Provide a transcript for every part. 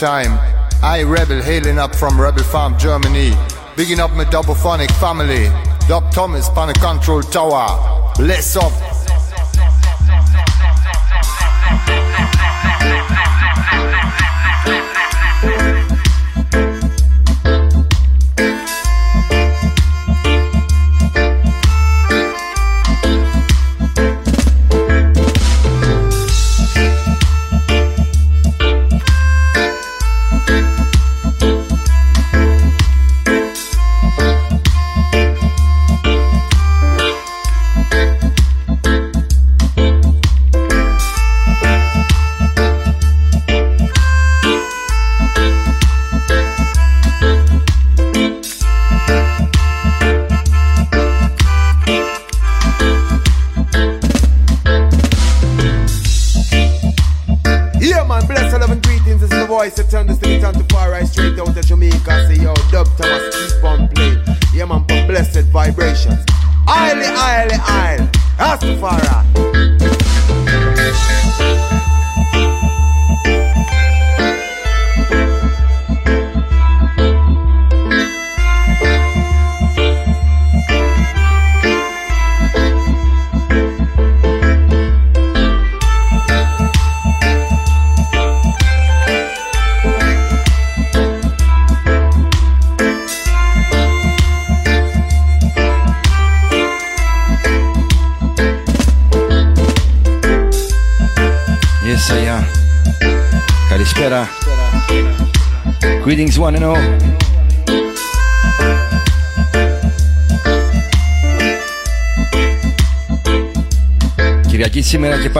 time. I rebel, hailing up from Rebel Farm, Germany. Bigging up my double phonic family. Doc Thomas, Panic control tower. Bless up.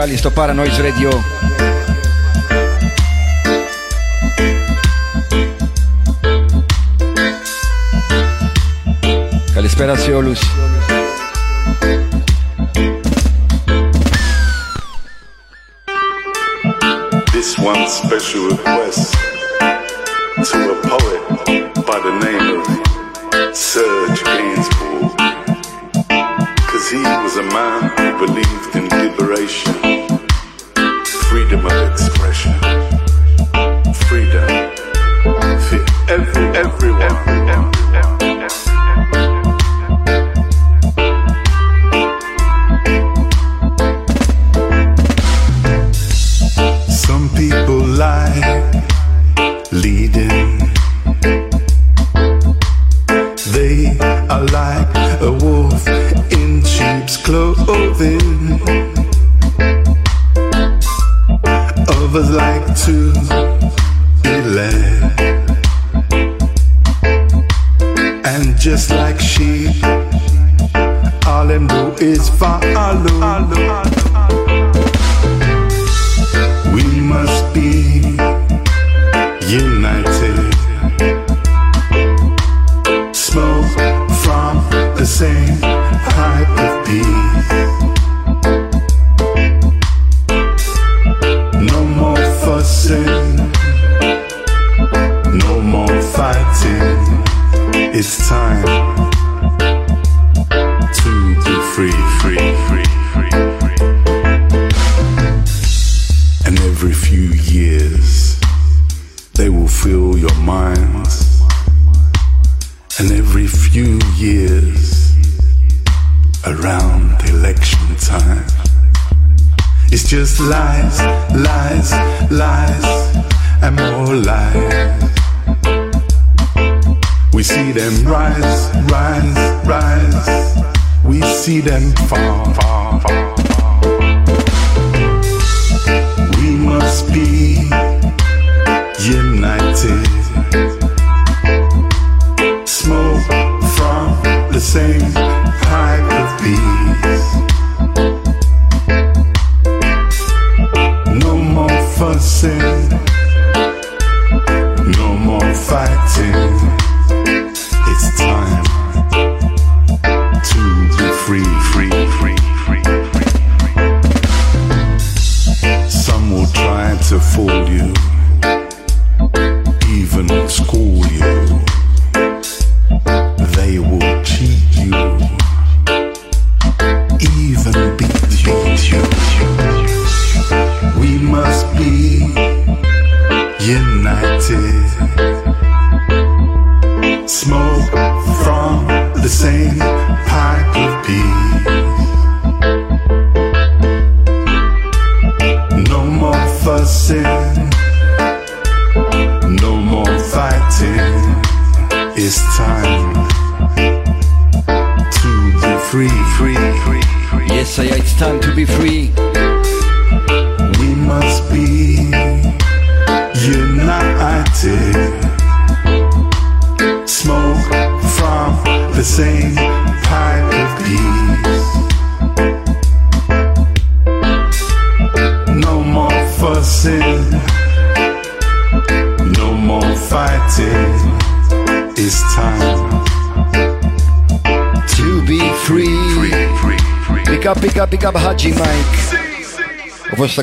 Κυριακή σήμερα και πάλι στο Paranoise Radio. Καλησπέρα σε όλους. This one special request to a poet by the name of Serge Gainsbourg. He was a man who believed in liberation, freedom of expression, freedom for every, everyone.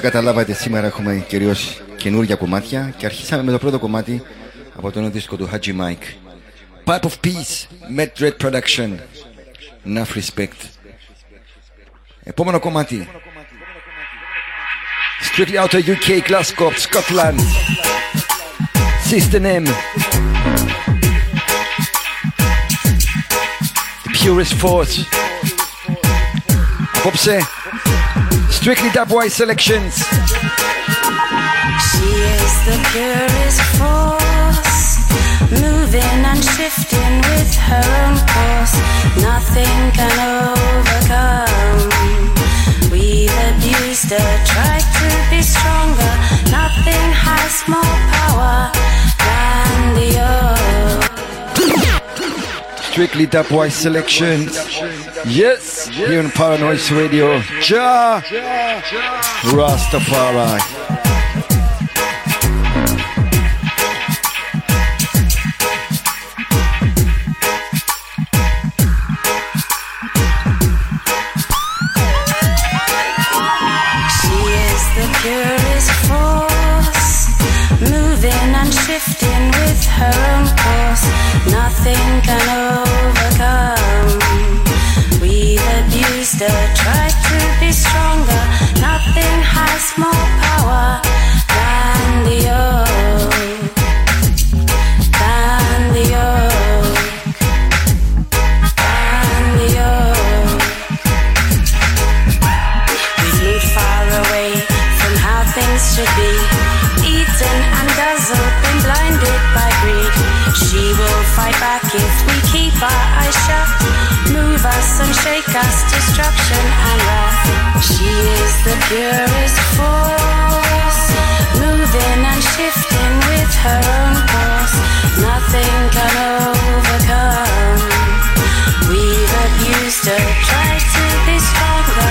Θα καταλάβατε σήμερα έχουμε κυρίως καινούργια κομμάτια και αρχίσαμε με το πρώτο κομμάτι από το νέο δίσκο του Haji Mike. Pipe of Peace, Met Red Production. Enough respect. Επόμενο κομμάτι. Strictly out of UK, Glasgow, Scotland. System M. Purest Force. Απόψε. Strictly Dubwise Selections. She is the purest force, moving and shifting with her own course. Nothing can overcome. We've abused her, tried to be stronger. Nothing has more power than the old. Strictly Dubwise Selections. Yes. Here on Paranoid Radio. Ja. Rastafari. She is the abused her, us, destruction and wrath. She is the purest force, moving and shifting with her own course. Nothing can overcome. We've abused her, tried to be stronger.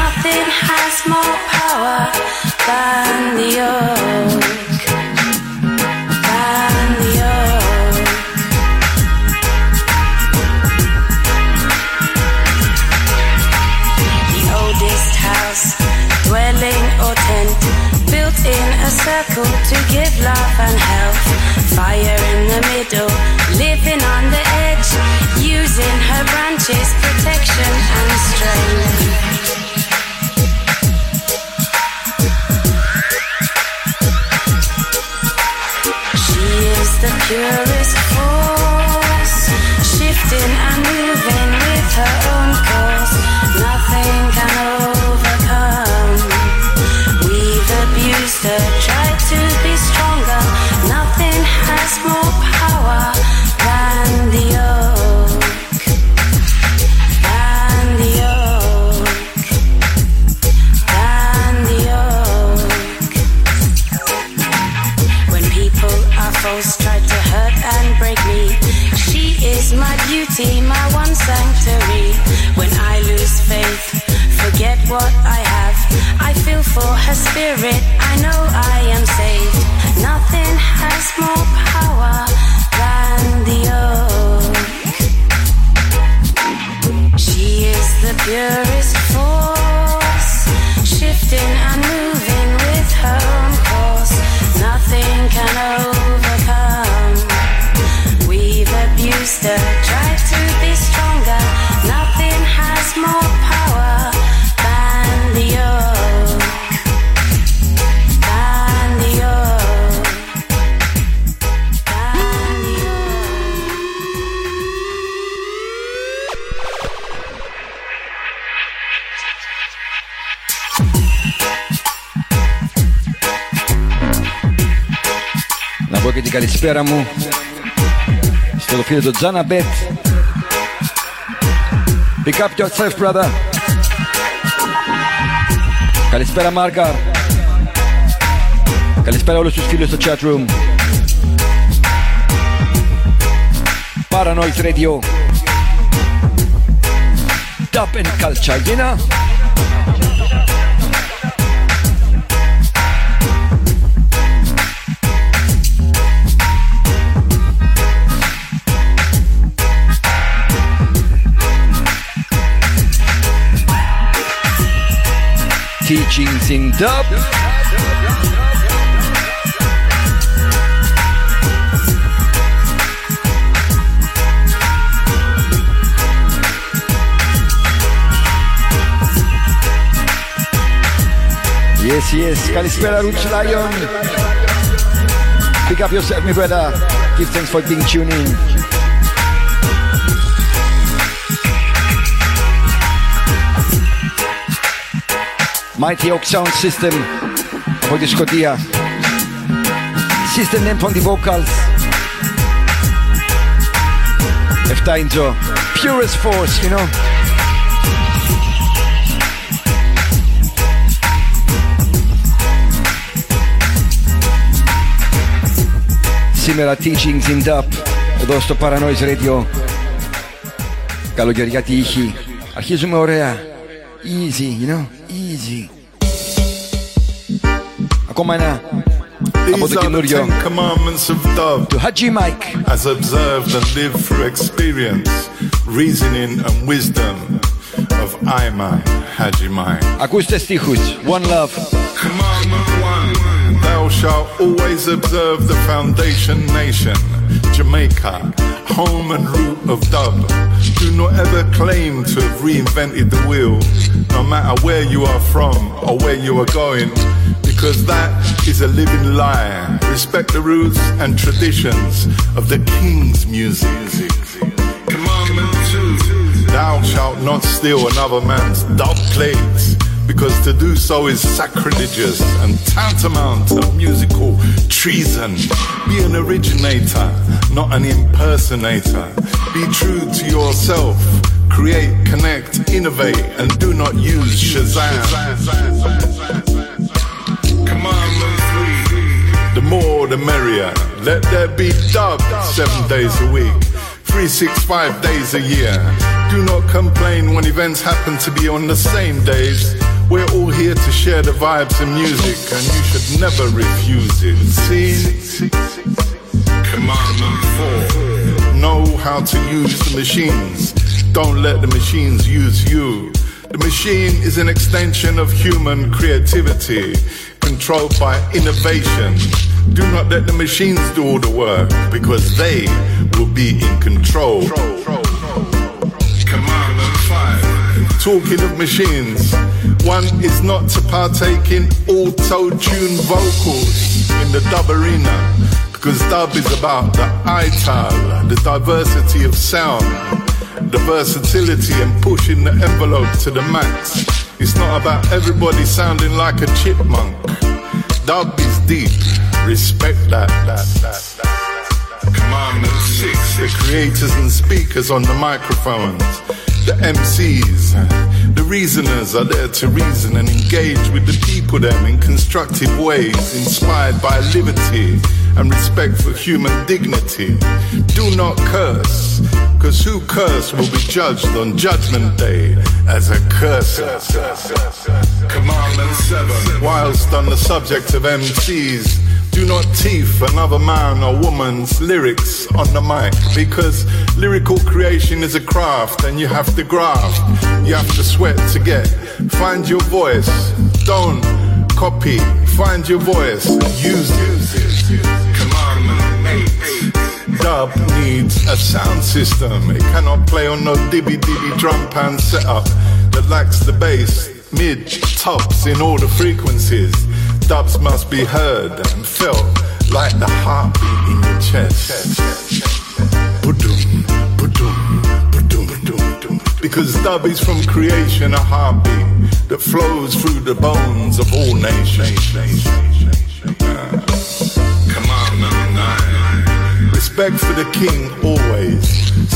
Nothing has more power than the oak. And health. Fire in the middle, living on the edge, using her branches, protection and strength. She is the purest force, shifting and moving with her own spirit, I know I am saved. Nothing has more power than the oak. She is the purest force, shifting and moving with her own course. Nothing can overcome. We've abused her, tried to be stronger. Nothing has more και την καλησπέρα μου στο το φίλο του Τζάνα Μπέτ. Pick up yourself, brother. Καλησπέρα, Μάρκαρ. Καλησπέρα όλους τους φίλους στο chat room. Paranoid Radio. Dub and Culture, Teachings in dub. Yes, yes. Kalispera Roots Lion. Pick up yourself, my brother. Give thanks for being tuned in. Mighty Oak Sound System από τη Σκοτία. System name from the vocals. 7 intro. Purest force, you know. Σήμερα teachings in dub εδώ στο Paranoise Radio. Καλοκαιριά τι ήχη. Αρχίζουμε ωραία. Easy, you know, easy. Kom na. These are the Ten Commandments of Dub. To Haji Mike. As observed and lived through experience, reasoning and wisdom of Ayman Haji Mike. Ακούστε στίχους. One love. Commandment one. Thou shalt always observe the foundation nation, Jamaica, home and root of dub. Do not ever claim to have reinvented the wheel, no matter where you are from or where you are going, because that is a living lie. Respect the roots and traditions of the king's music. Commandment two Thou shalt not steal another man's dub plates because to do so is sacrilegious and tantamount to musical treason. Be an originator, not an impersonator. Be true to yourself. Create, connect, innovate, and do not use Shazam. Commandment three. The more the merrier. Let there be dubbed seven days a week. 365 days a year. Do not complain when events happen to be on the same days. We're all here to share the vibes and music, and you should never refuse it. See? Commandment 4. Know how to use the machines. Don't let the machines use you. The machine is an extension of human creativity, controlled by innovation. Do not let the machines do all the work, because they will be in control. Commandment 5. Talking of machines, one is not to partake in auto-tune vocals in the dub arena because dub is about the ital, the diversity of sound, the versatility and pushing the envelope to the max. It's not about everybody sounding like a chipmunk. Dub is deep. Respect that. that, that, that. Commandment six, the creators and speakers on the microphones, the MCs, the reasoners are there to reason and engage with the people them in constructive ways, inspired by liberty and respect for human dignity. Do not curse, because who curse will be judged on judgment day as a curser. Commandment seven. Whilst on the subject of MCs, do not teeth another man or woman's lyrics on the mic because lyrical creation is a craft and you have to graft. You have to sweat to get. Find your voice. Don't copy. Find your voice. Use it. Commandment. Dub needs a sound system. It cannot play on no dibby dibby drum pan setup that lacks the bass, mid, tops in all the frequencies. Dubs must be heard and felt like the heartbeat in your chest. Because dub is from creation a heartbeat that flows through the bones of all nations. Uh, Respect for the king always.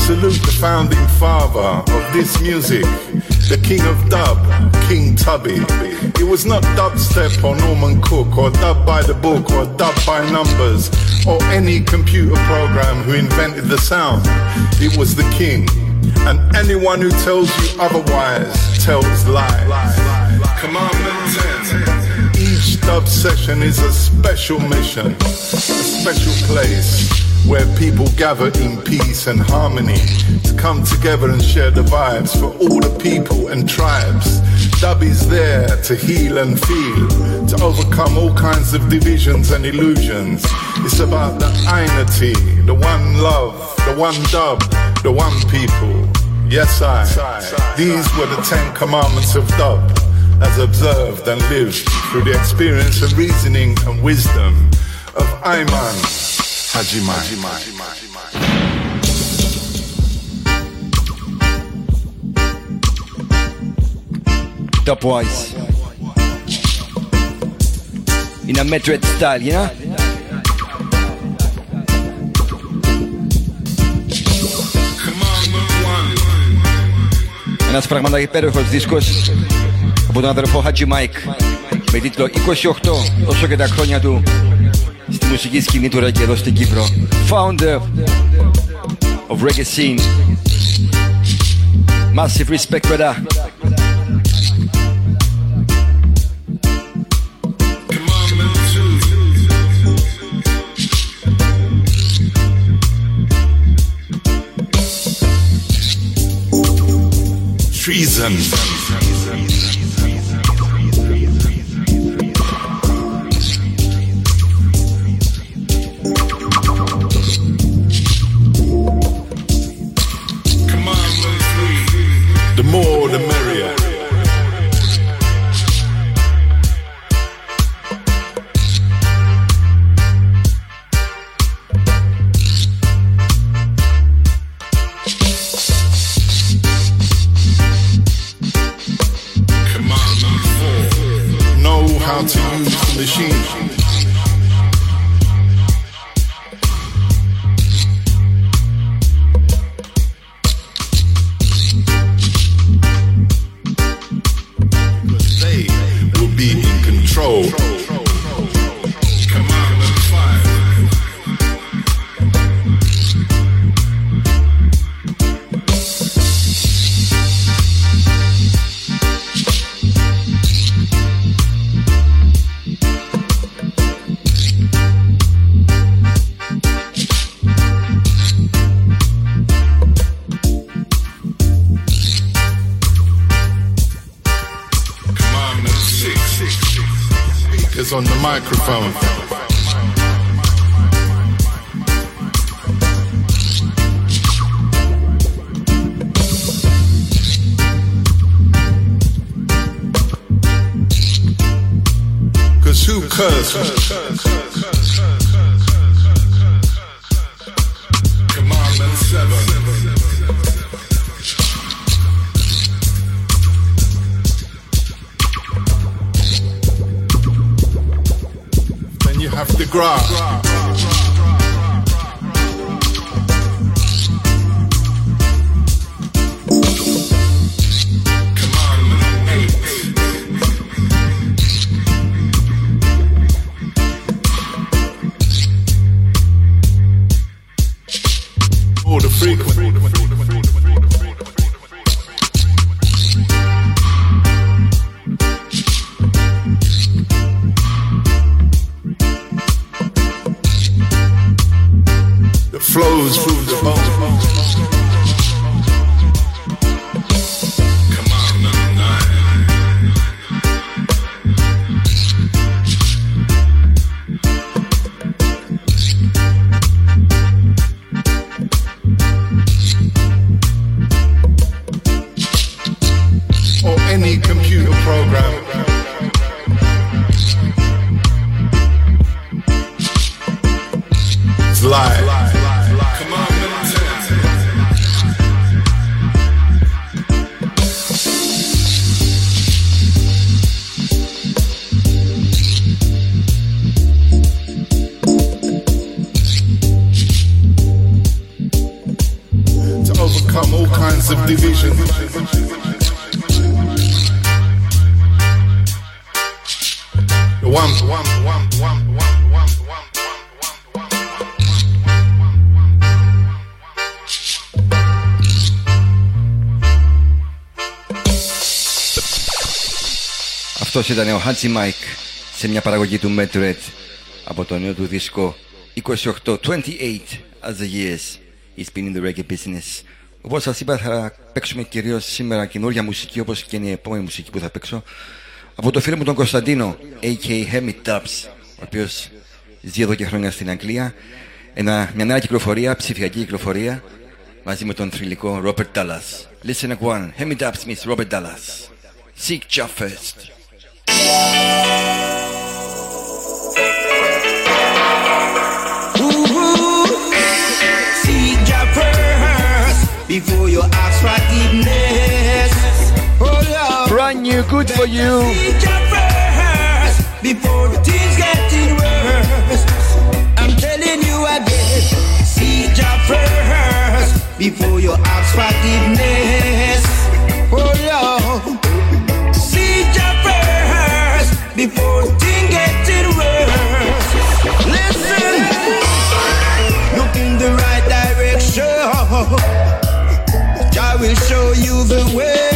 Salute the founding father of this music, the king of dub, King Tubby. It was not dubstep or Norman Cook or dub by the book or dub by numbers or any computer program who invented the sound. It was the king. And anyone who tells you otherwise tells lies. Commandment 10 dub session is a special mission, a special place where people gather in peace and harmony to come together and share the vibes for all the people and tribes. Dub is there to heal and feel, to overcome all kinds of divisions and illusions. It's about the unity, the one love, the one dub, the one people. Yes, I. These were the Ten Commandments of dub as observed and lived through the experience and reasoning and wisdom of Ayman Haji Dubwise. In a Madrid style, you know? Ένας πραγματικά υπέροχος δίσκος από τον αδερφό Χατζη Μάικ με τίτλο 28 όσο και τα χρόνια του στη μουσική σκηνή του Ρέγκε εδώ στην Κύπρο Founder of Reggae Scene Massive respect brother Treason. Αυτός ήταν ο Χάτζι Μάικ σε μια παραγωγή του Μέτρετ από το νέο του δίσκο 28, 28 as the years he's been in the reggae business. Όπως σας είπα θα παίξουμε κυρίως σήμερα καινούργια μουσική όπως και είναι η επόμενη μουσική που θα παίξω από το φίλο μου τον Κωνσταντίνο a.k.a. Hemit Dubs ο οποίος ζει εδώ και χρόνια στην Αγγλία ένα, μια νέα κυκλοφορία, ψηφιακή κυκλοφορία μαζί με τον θρηλυκό Robert Dallas. Listen to one, Hemit Dubs meets Robert Dallas. Seek Jah first. Seek Jah first before your ass walk in this brand new good for you. Ask forgiveness. Will show you the way.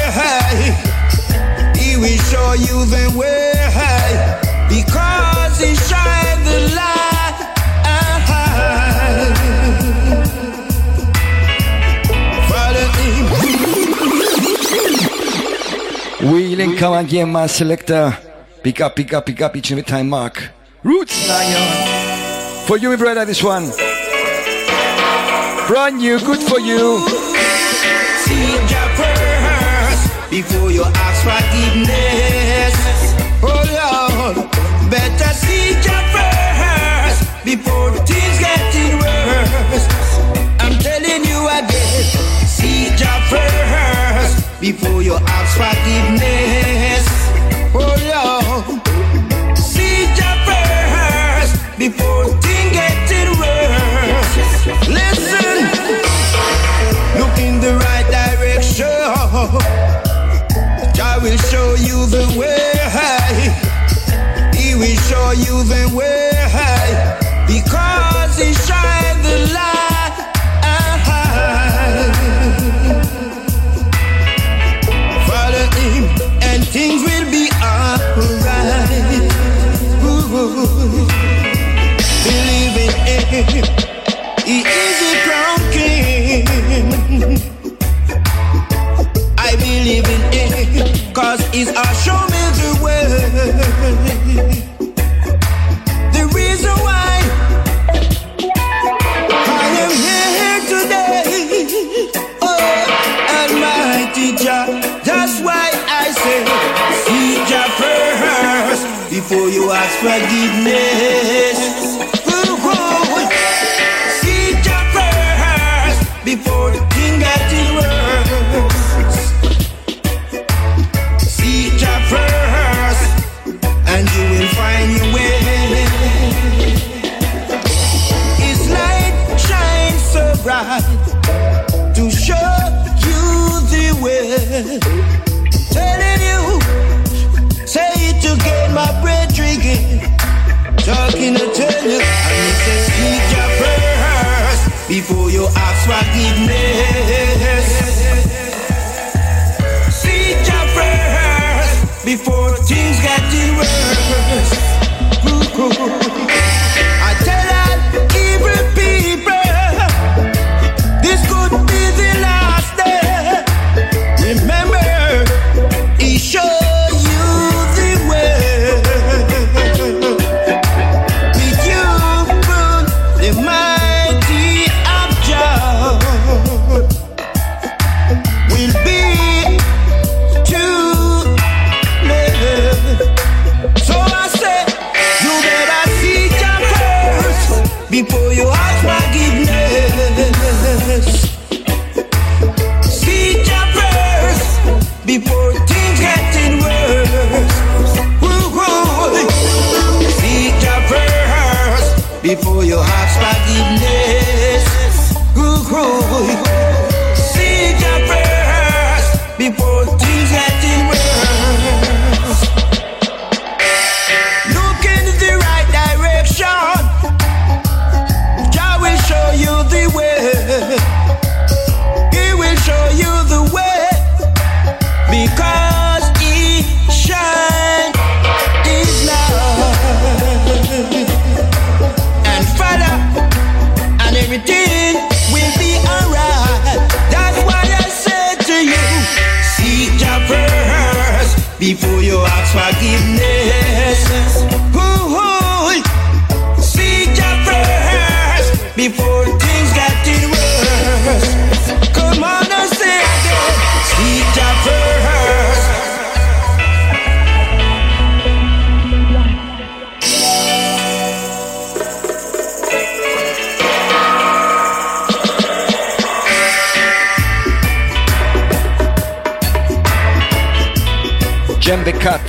He will show you the way because He shine the light. Him. Wheeling, come again, my selector. Pick up, pick up, pick up each and every time mark. Roots Lion. For you, brother, this one. Brand new, good for you. Seek Jah first before you ask forgiveness. Oh Lord, better seek Jah first before things getting worse. I'm telling you again, seek Jah first before you ask forgiveness. Will show you the way. He will show you the way because He shine the light. Follow Him and things will be alright. Believe in Him. Cause a show me the way. The reason why I am here today, oh Almighty Jah, that's why I say, seek Jah first before you ask forgiveness. First before you ask forgiveness. Seek Jah first before things getting worse. Seek Jah first before you ask forgiveness. Jam the Cat,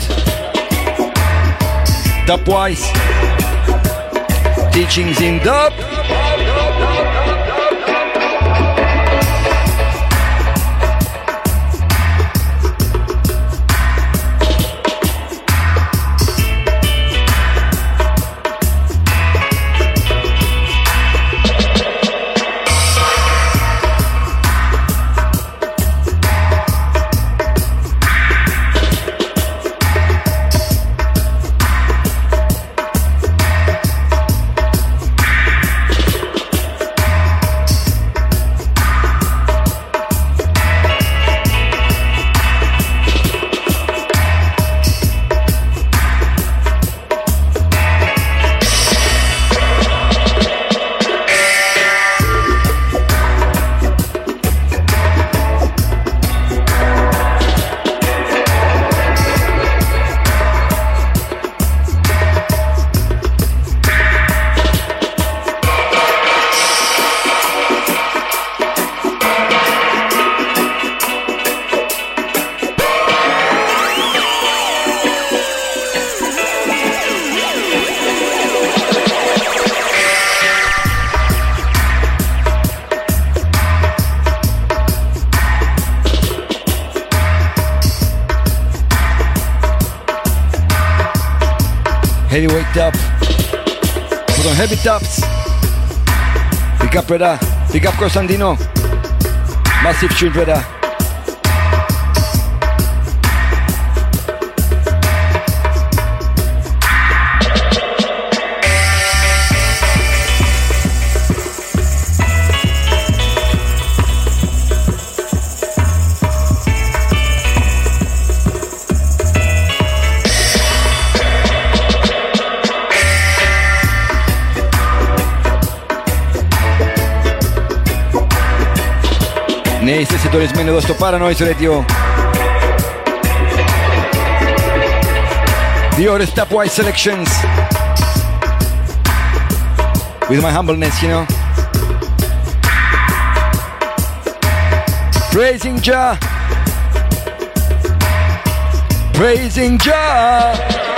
Dubwise, Teachings in Dub. brother. Big up Costantino. Massive tune, brother. Ναι, είστε συντονισμένοι εδώ στο Paranoid Radio. Δύο ώρες Selections. With my humbleness, you know. Praising Jah. Praising Jah.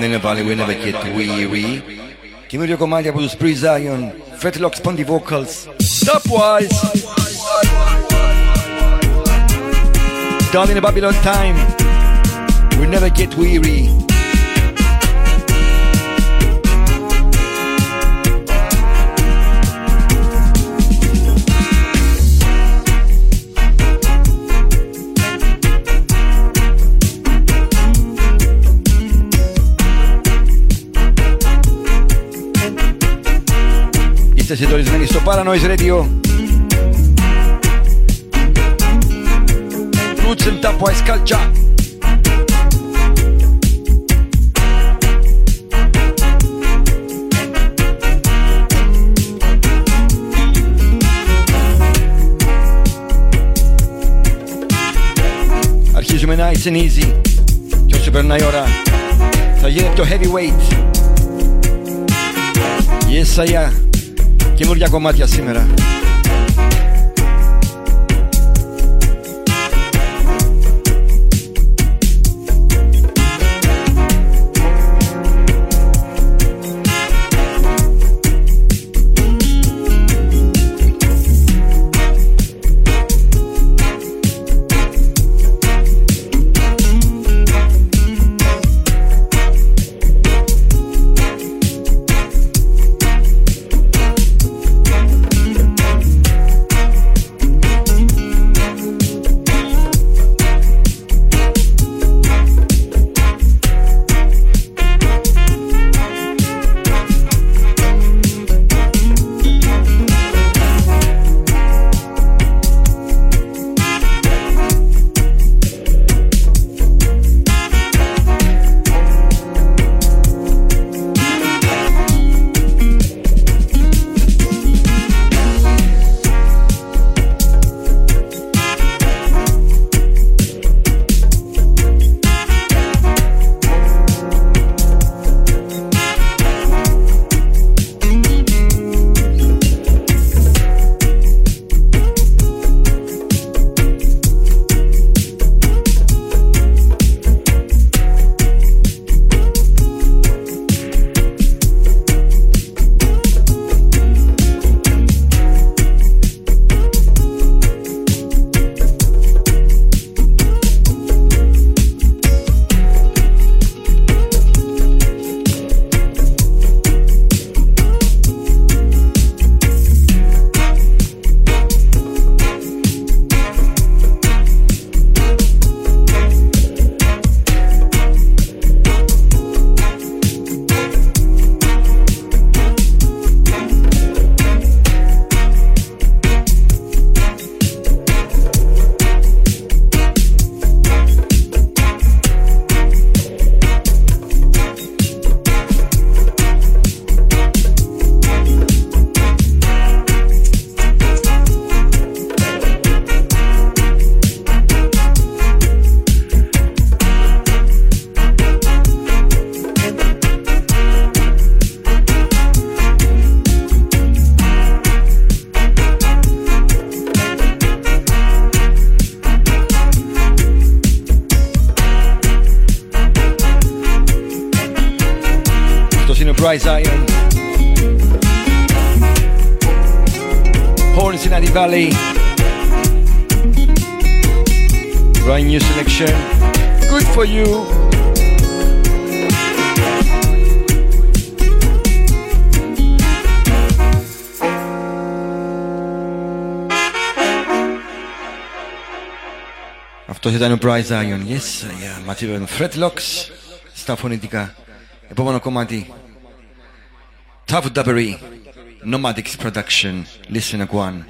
πανένε παλαιουένα με και του Ιηρή. Καινούριο κομμάτι από τους Pre Zion, Fetlock Spondy Vocals, Top wise. Down in the Babylon time, we never get weary. State συντονισμένοι στο Paranoid Radio. Roots and Αρχίζουμε nice and easy και όσο περνάει η ώρα θα γίνεται heavyweight. Yes, I am. Καινούργια κομμάτια σήμερα. by Zion. Yes, yeah, Ματσίβεν Fred Locks στα φωνητικά. Επόμενο κομμάτι. Tough Dubbery, Nomadics Production, Listen one.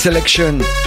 Selection.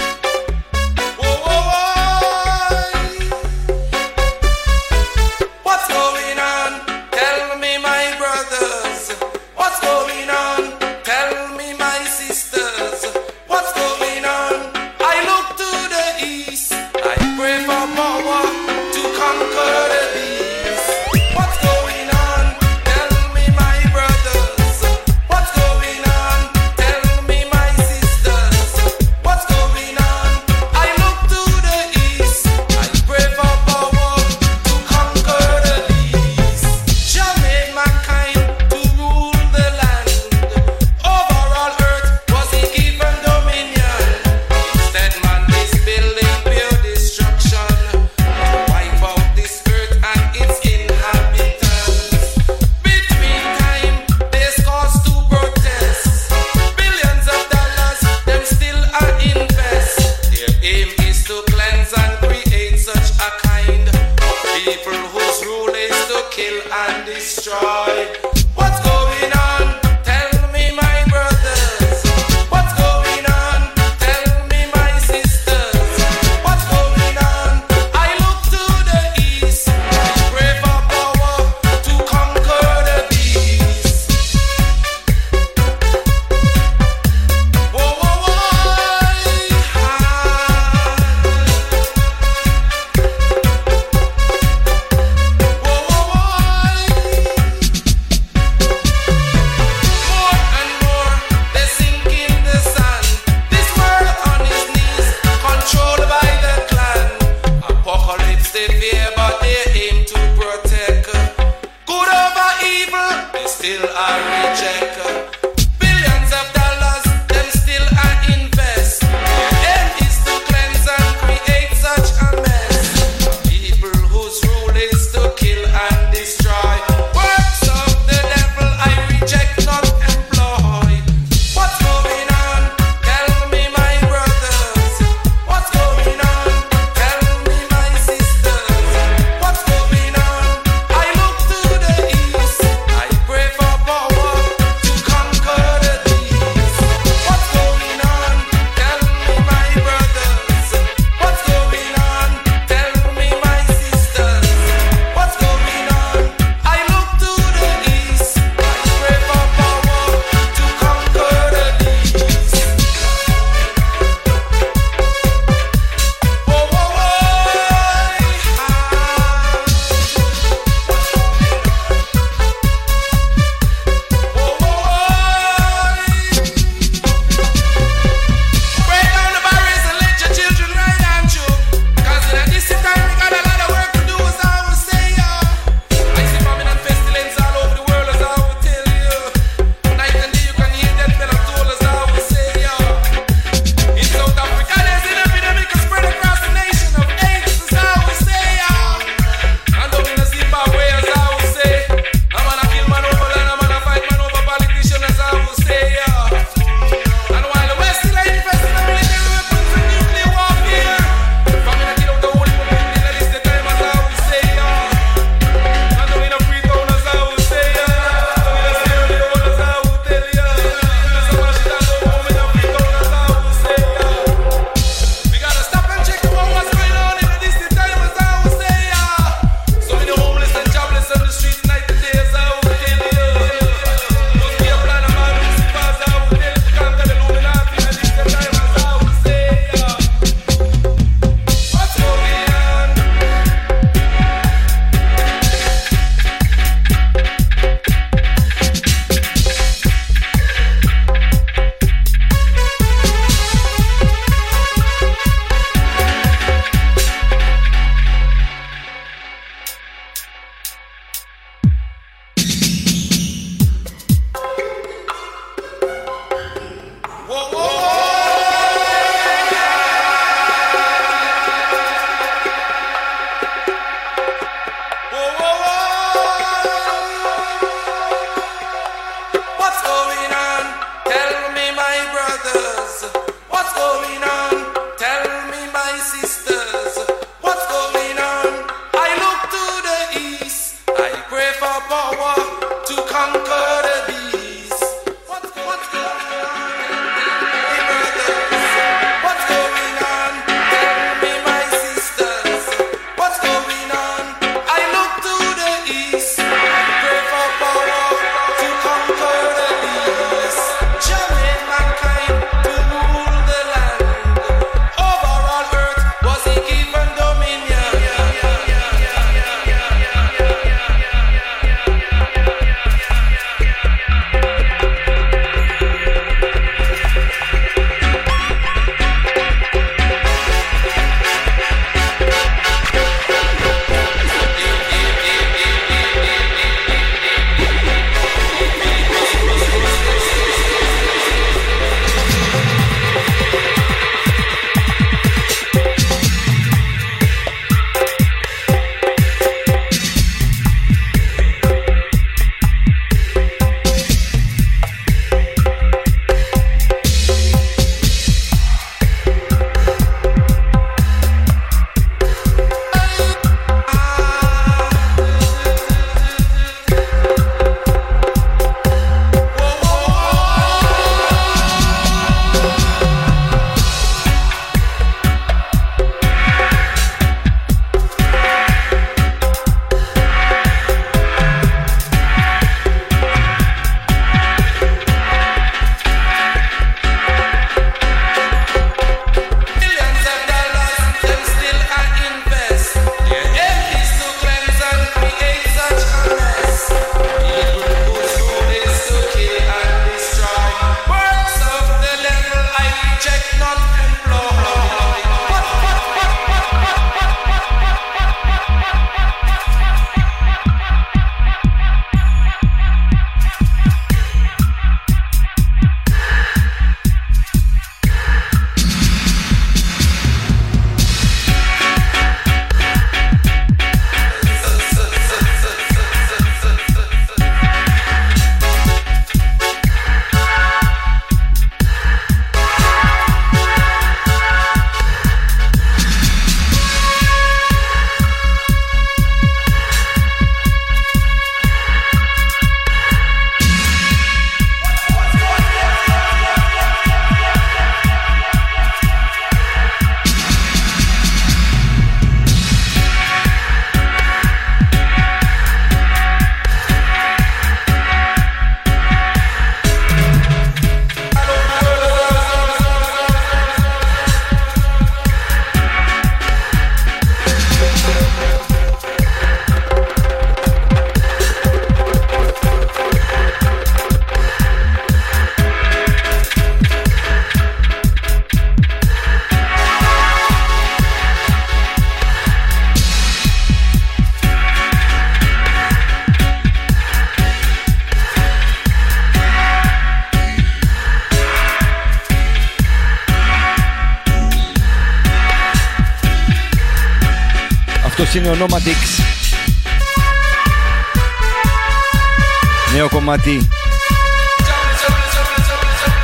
Matty.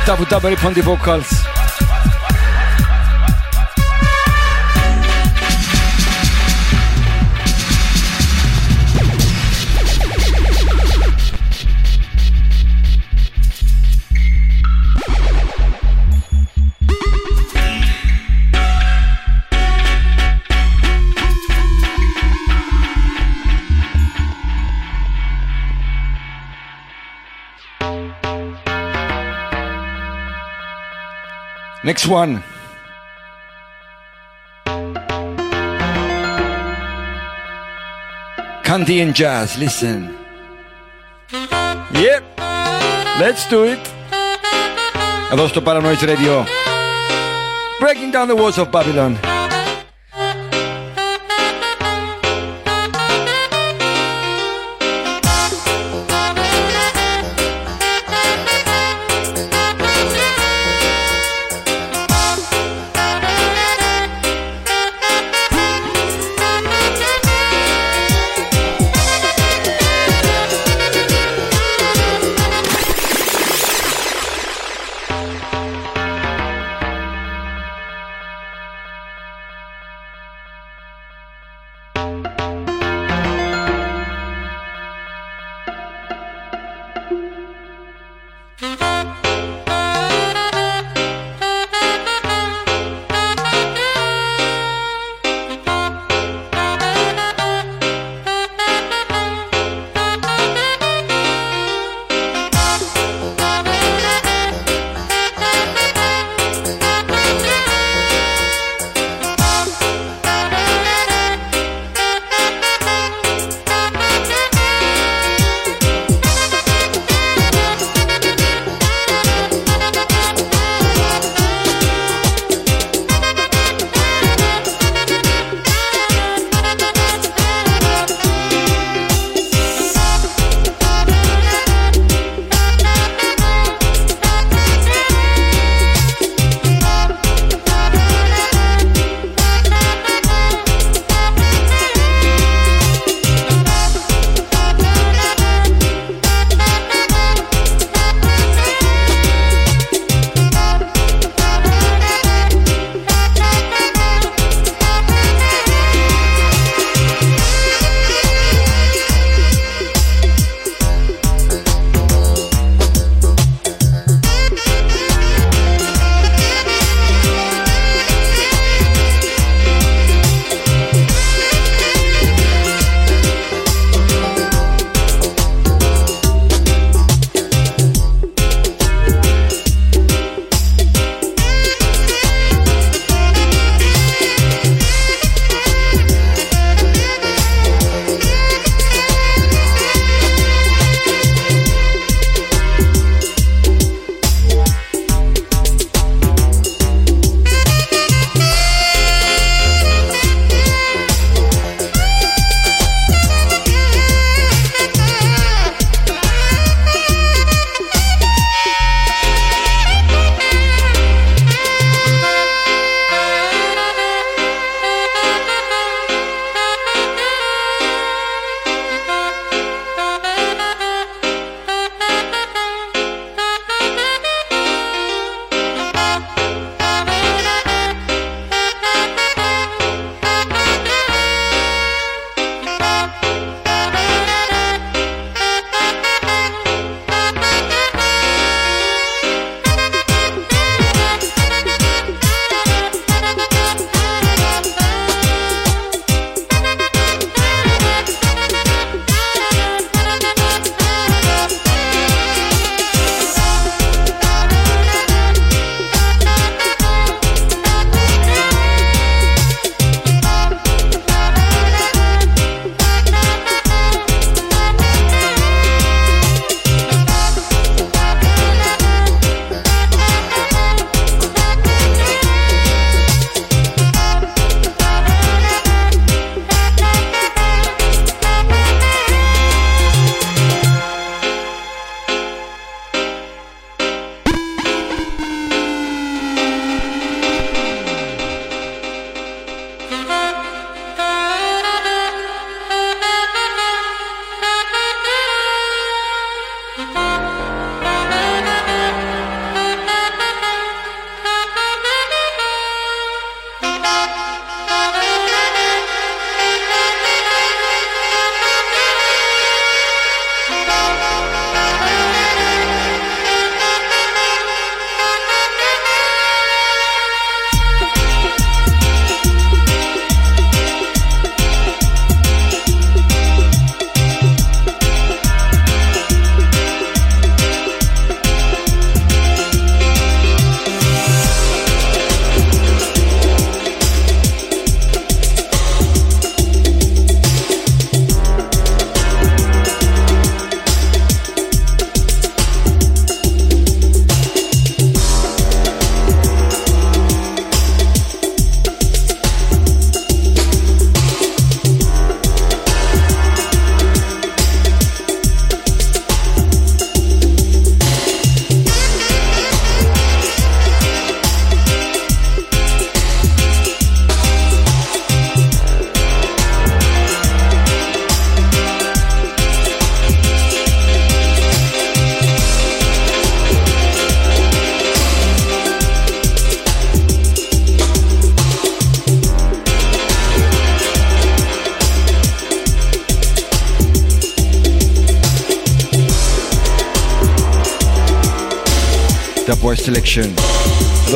Tabu Dabari on the vocals. Next one. Kanti and jazz, listen. Yep, let's do it. Agosto Paranoid Radio. Breaking down the walls of Babylon.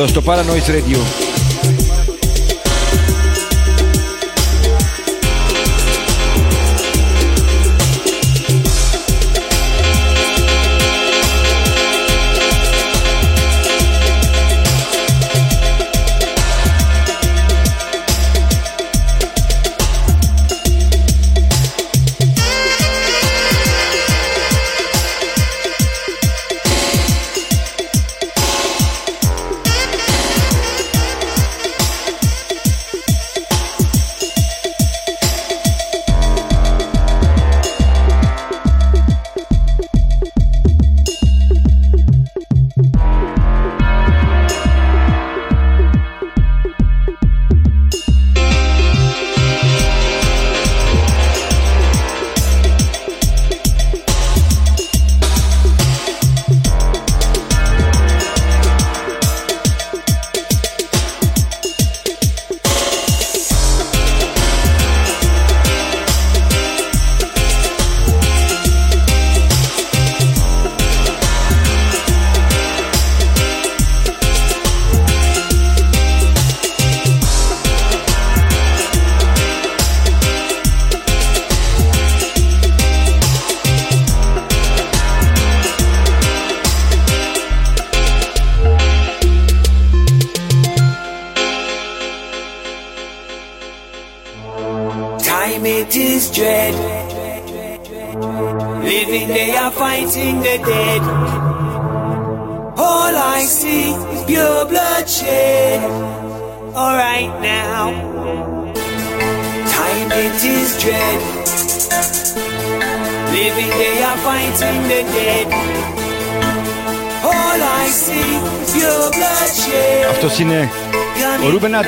στο Paranoid Radio.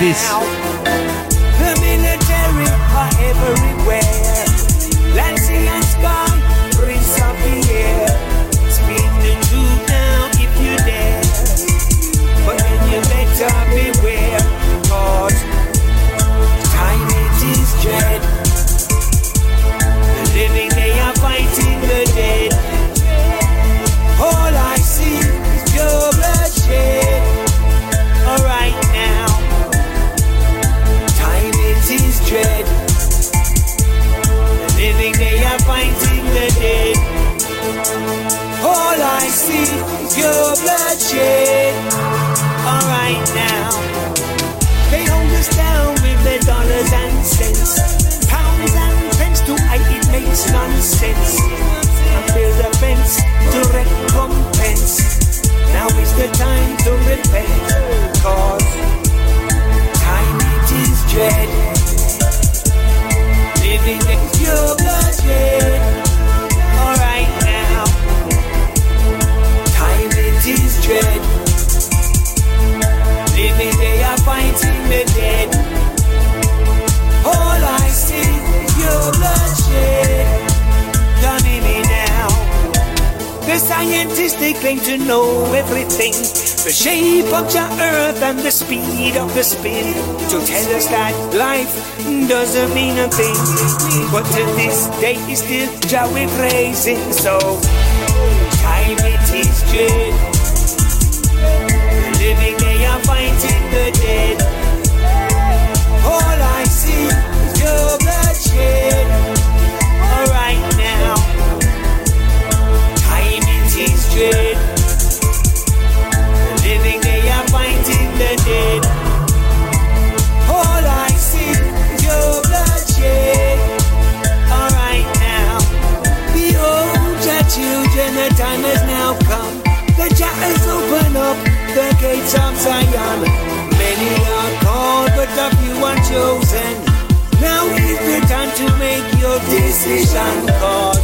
this. decision call.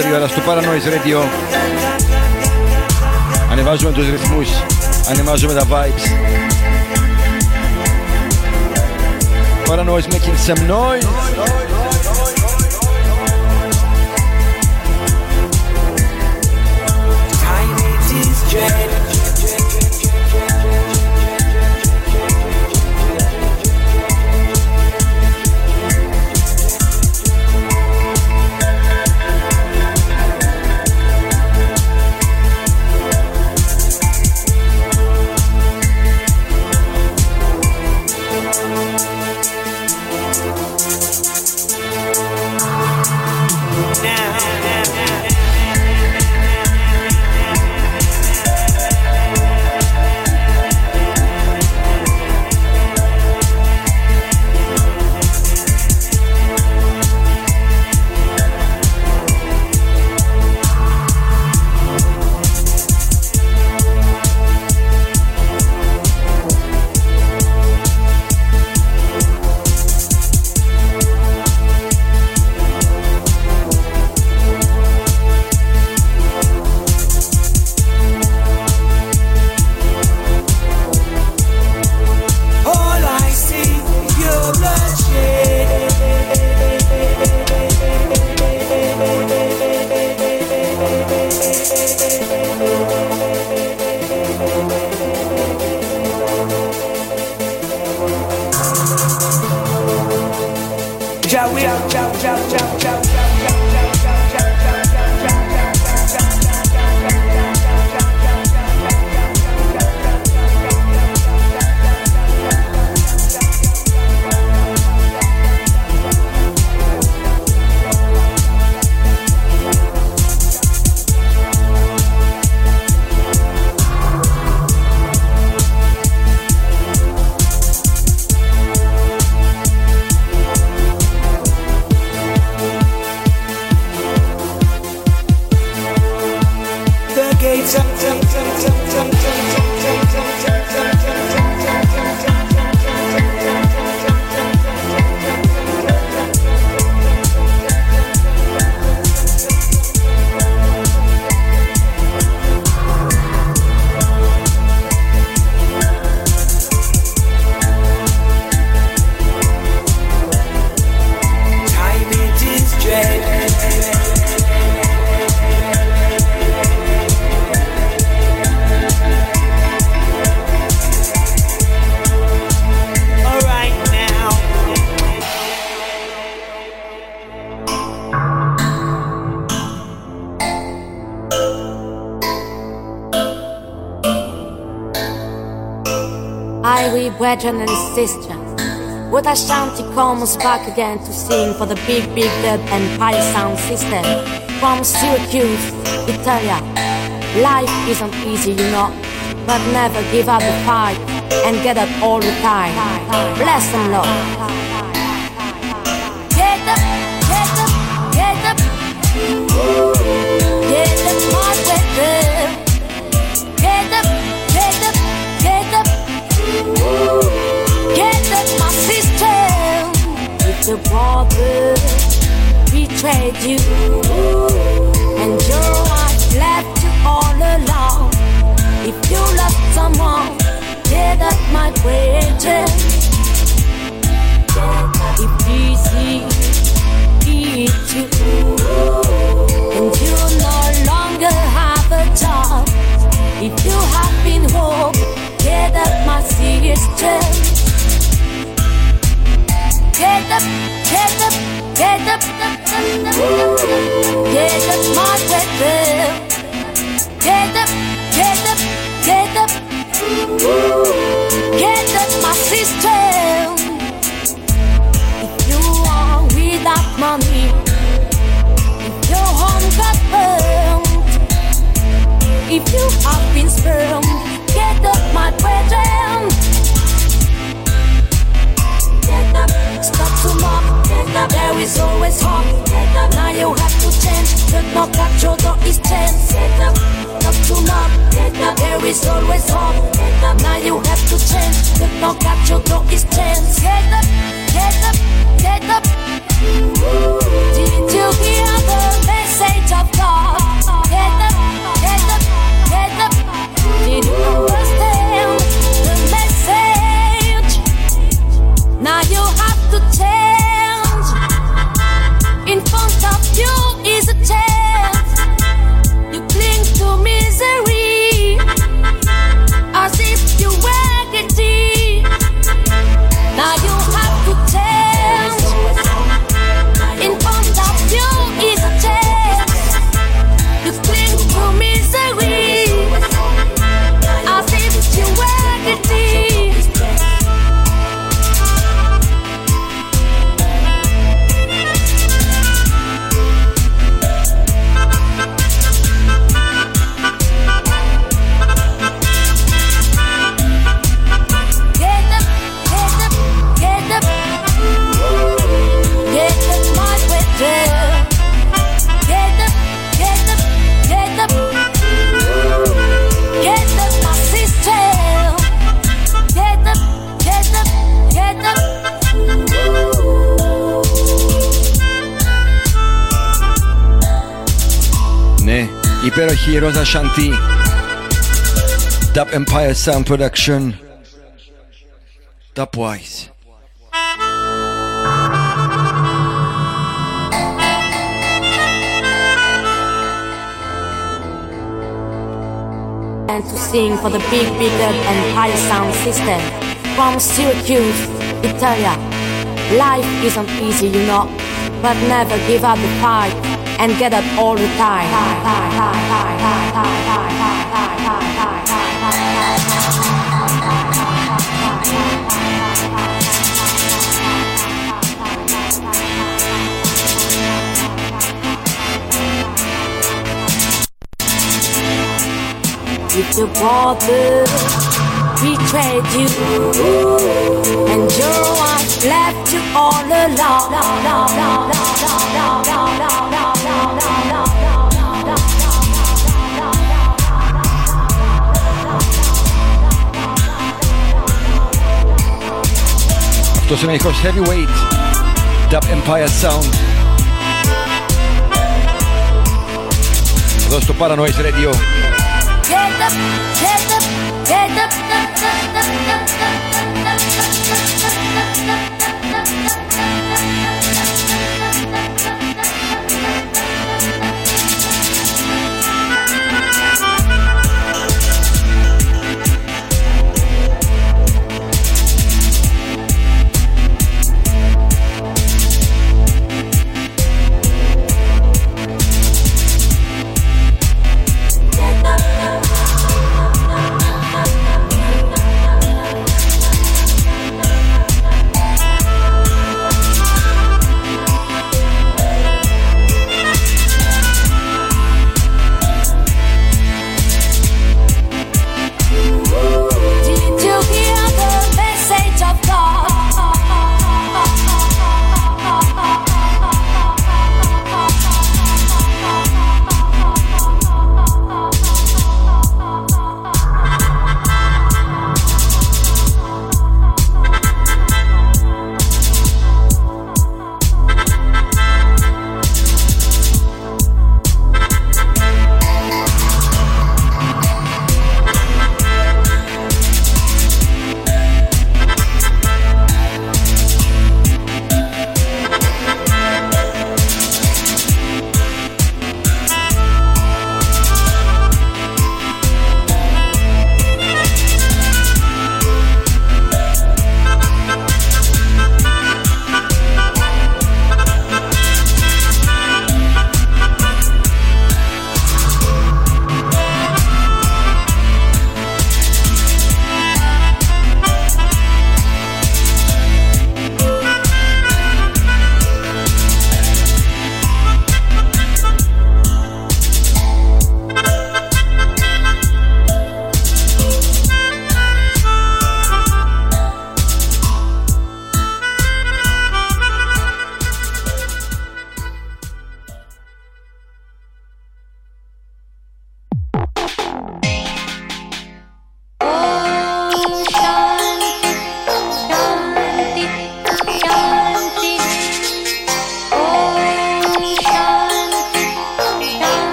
Δεύτερη ώρα στο Paranoise Radio. Ανεβάζουμε τους ρυθμούς, ανεβάζουμε τα vibes. Paranoise making some noise. Brethren and sisters, with Ashanti comes back again to sing for the big, big and party sound system from Syracuse, Italia. Life isn't easy, you know, but never give up the fight and get up all the time. Bless them, Lord. Get up, get up, get up. Get up. The brother betrayed you. And your wife left you all alone, if you love someone, get up, my brethren. If easy eat you. And you no longer have a job, if you have been hope, get up, my sister. Get up, get up, get up, get up, my brother. Get up, get up, get up, get up, my sister. If you are without money, if your home got burned, if you have been spurned, get up, my brethren. There is always hope. Now you have to change. No capture the is chance. Up to now. There is always hope. Now you have to change. No capture the is chance. Get up, get up, get up. Did you hear the message of God? υπέροχη Ρόζα Σαντή Dub Empire Sound Production Dubwise and to sing for the big, bigger Empire Sound System from Syracuse, Italia. Life isn't easy, you know, but never give up the fight and get up all the time. If you bought betrayed you and your wife left you all alone. To se nejkož Heavyweight, Dub Empire Sound. Dosto Paranoise Radio. Up, up, up, up, up, up, up.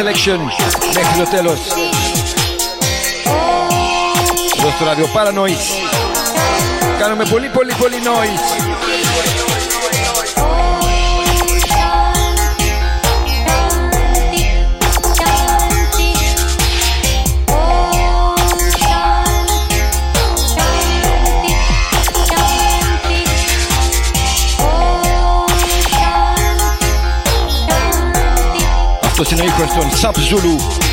Selection Μέχρι το τέλος. Εδώ στο ράδιο Paranoise Κάνουμε πολύ πολύ πολύ noise Antoine Sapzolo.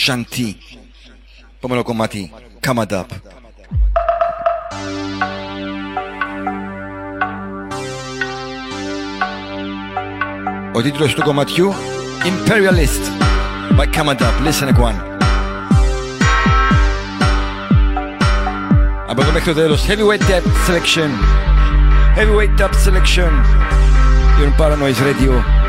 Shanti. Επόμενο κομμάτι, Come Up. Ο τίτλος του κομματιού Imperialist by Come Up. Listen one. Από εδώ μέχρι το τέλος Heavyweight Depth Selection Heavyweight Depth Selection You're on Paranoise Radio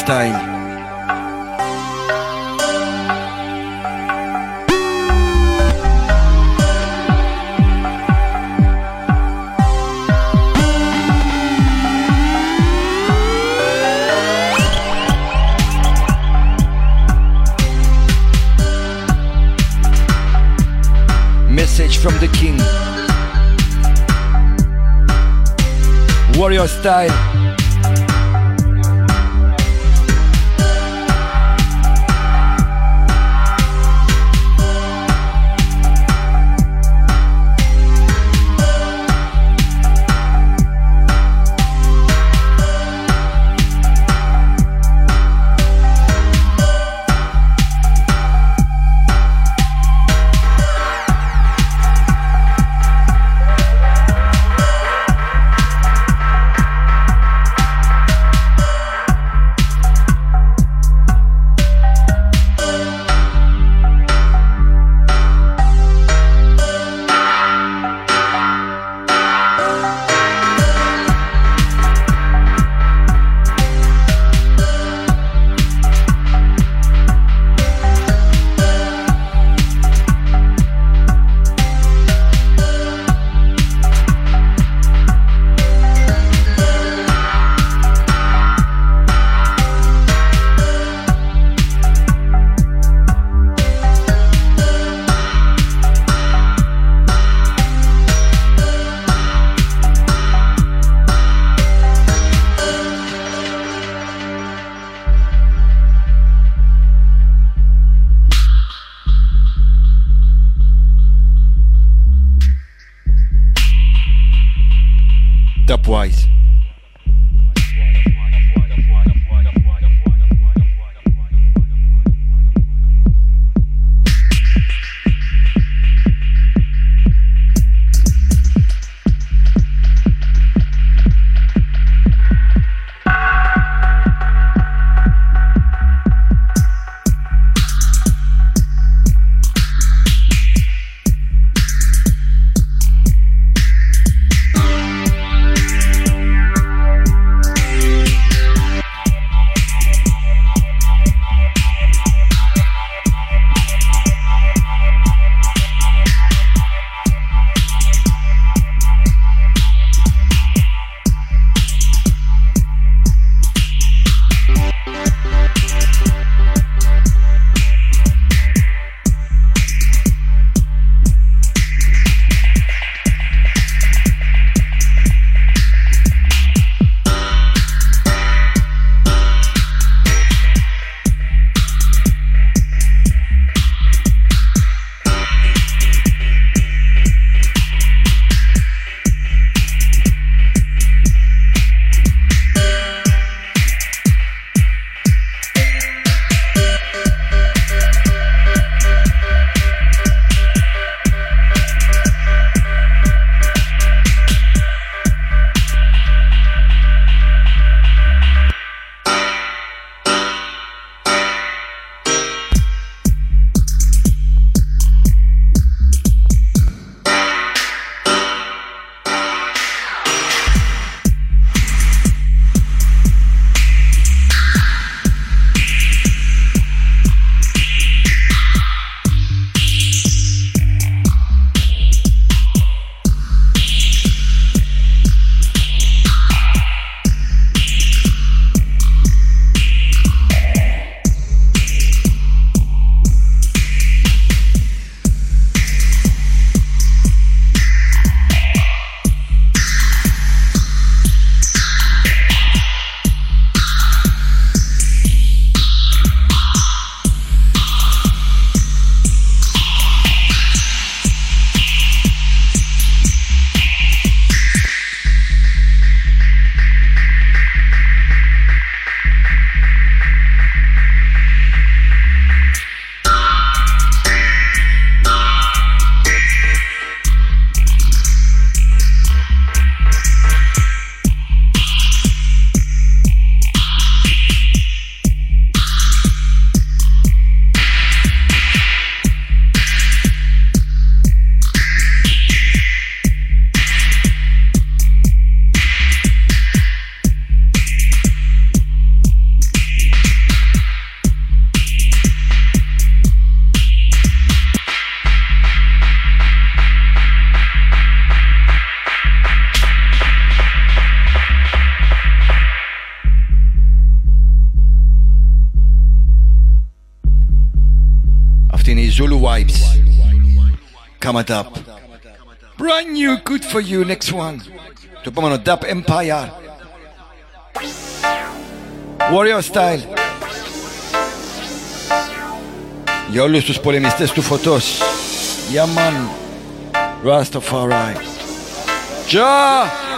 style. Message from the king. Warrior style. for you. Next one. To pomano Dub Empire. Warrior Style. Για όλους τους πολεμιστές του φωτός. Yaman. Rastafari. Jah!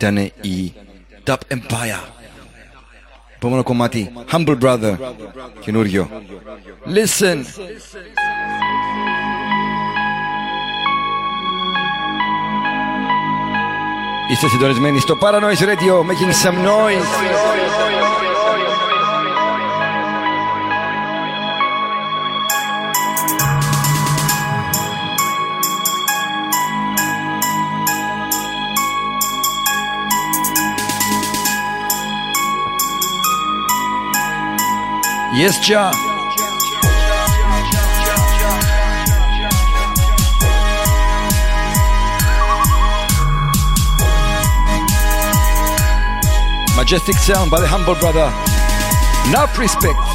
Ήταν η Dub Empire. Επόμενο κομμάτι, Humble Brother, καινούριο. Listen! Είστε συντονισμένοι στο Paranoise Radio, making some noise. Yes, Jah. Majestic sound by the humble brother. Enough respect.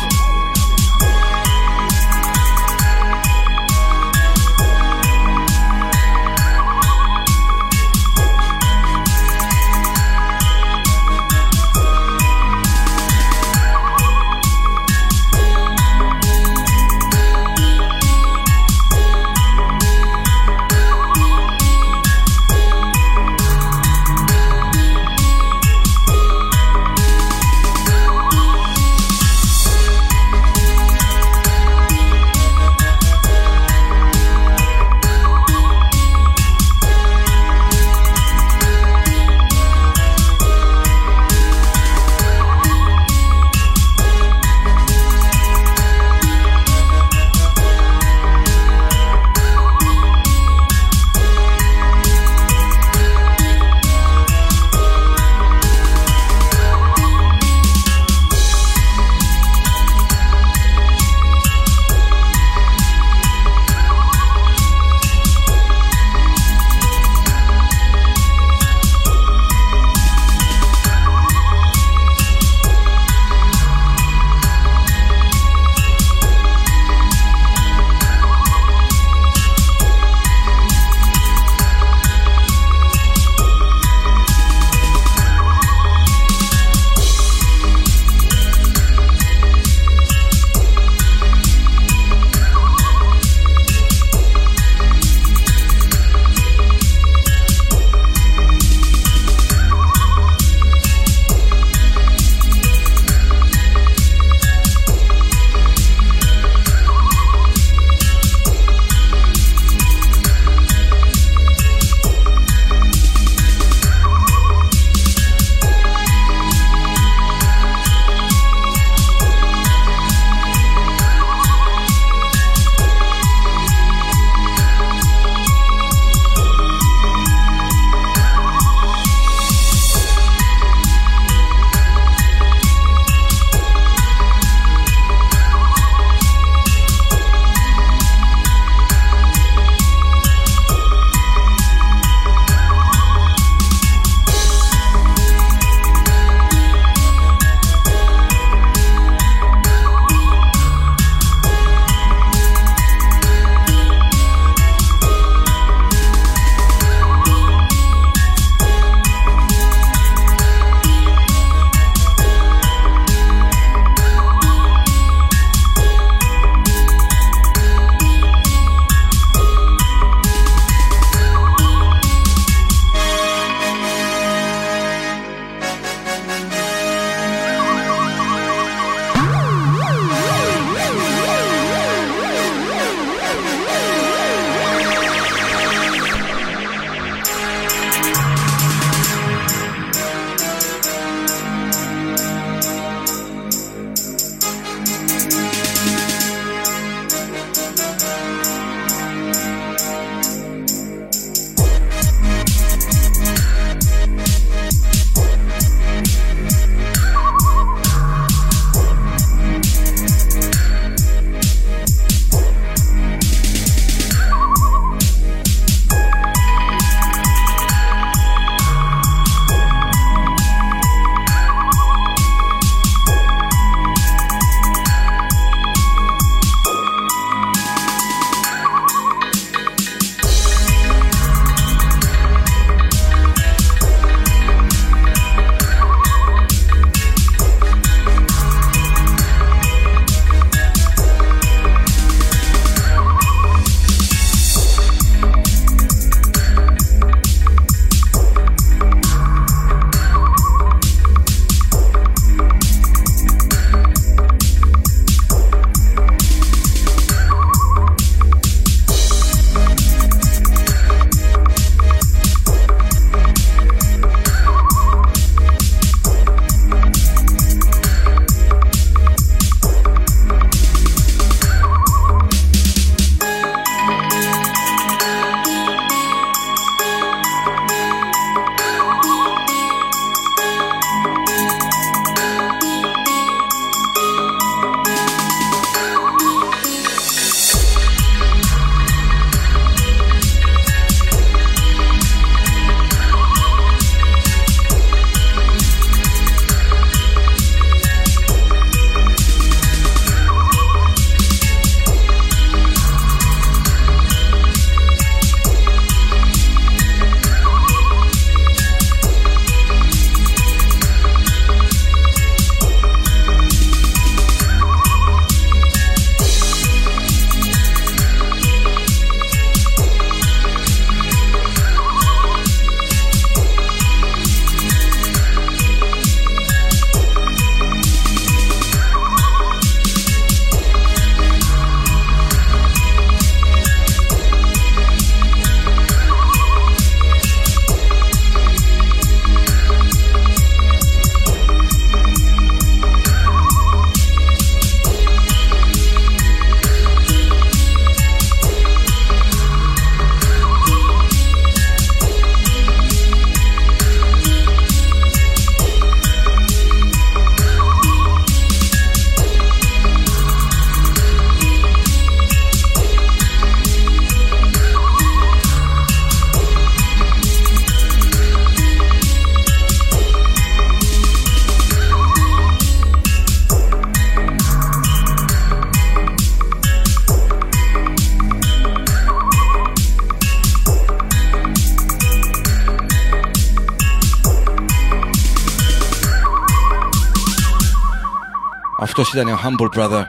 Αυτός ήταν ο Humble Brother.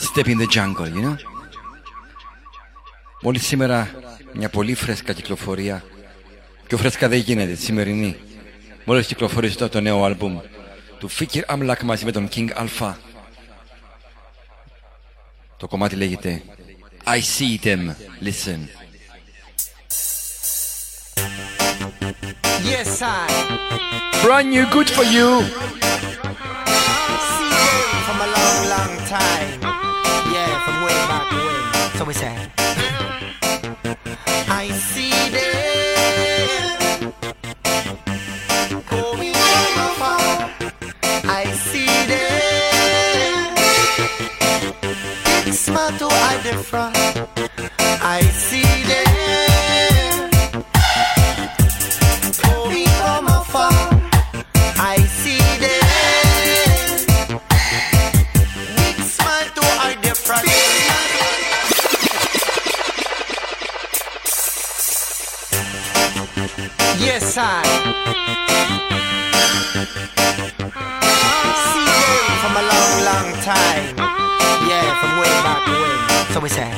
Step in the jungle, you know; Μόλις σήμερα μια πολύ φρέσκα κυκλοφορία. Πιο φρέσκα δεν γίνεται, σημερινή. Μόλις κυκλοφορήσε το, το νέο άλμπουμ του Fikir Amlak μαζί με τον King Alpha. Το κομμάτι λέγεται I see them, listen. Yes, I. Brand new, good for you. long time. Yeah, from way back when. So we say, I see them coming from afar. I see them. It's smart to hide the front. side. See them from a long, long time. Yeah, from way back when. So we say.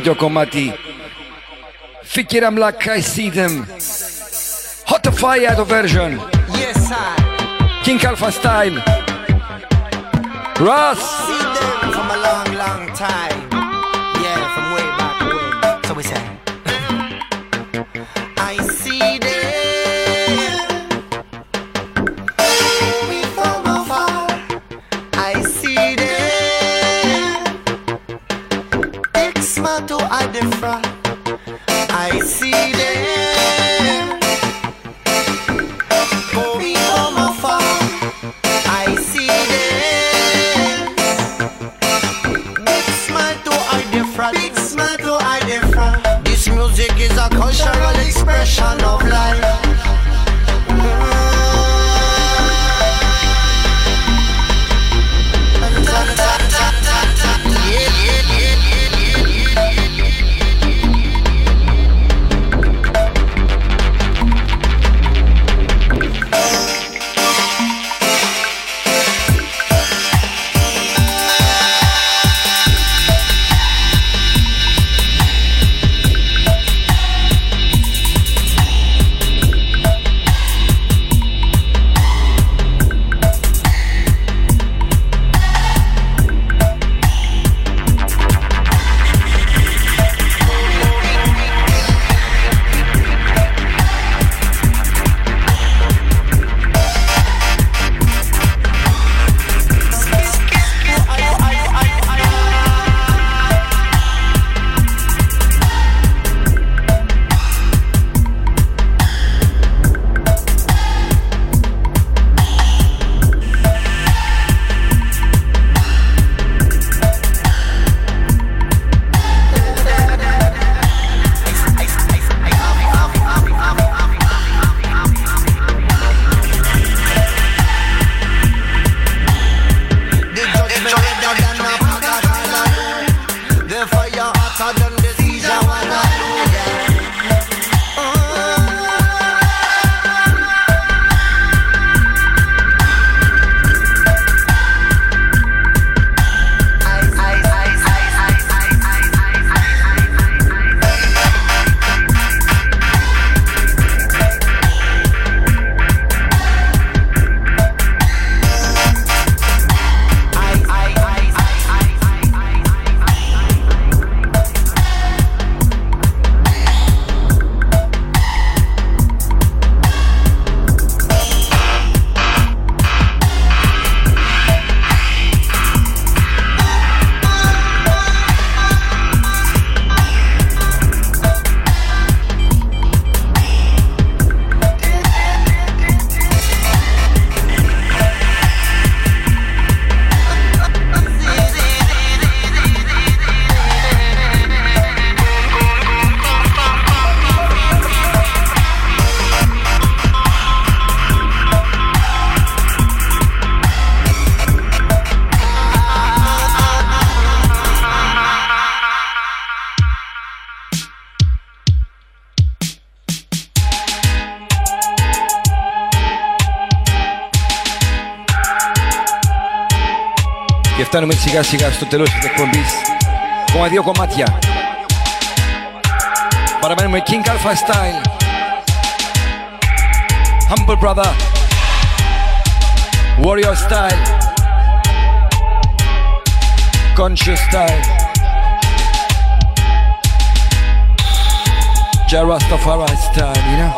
καινούριο κομμάτι Fikir Amlak I see them Hot fire the version. Yes I King Alpha style. Ross. See them from a long long time. σιγά σιγά στο τέλος της εκπομπής ακόμα δύο κομμάτια παραμένουμε King Alpha Style. Humble Brother. Warrior Style. Conscious Style. Jah Rastafari Style, you know?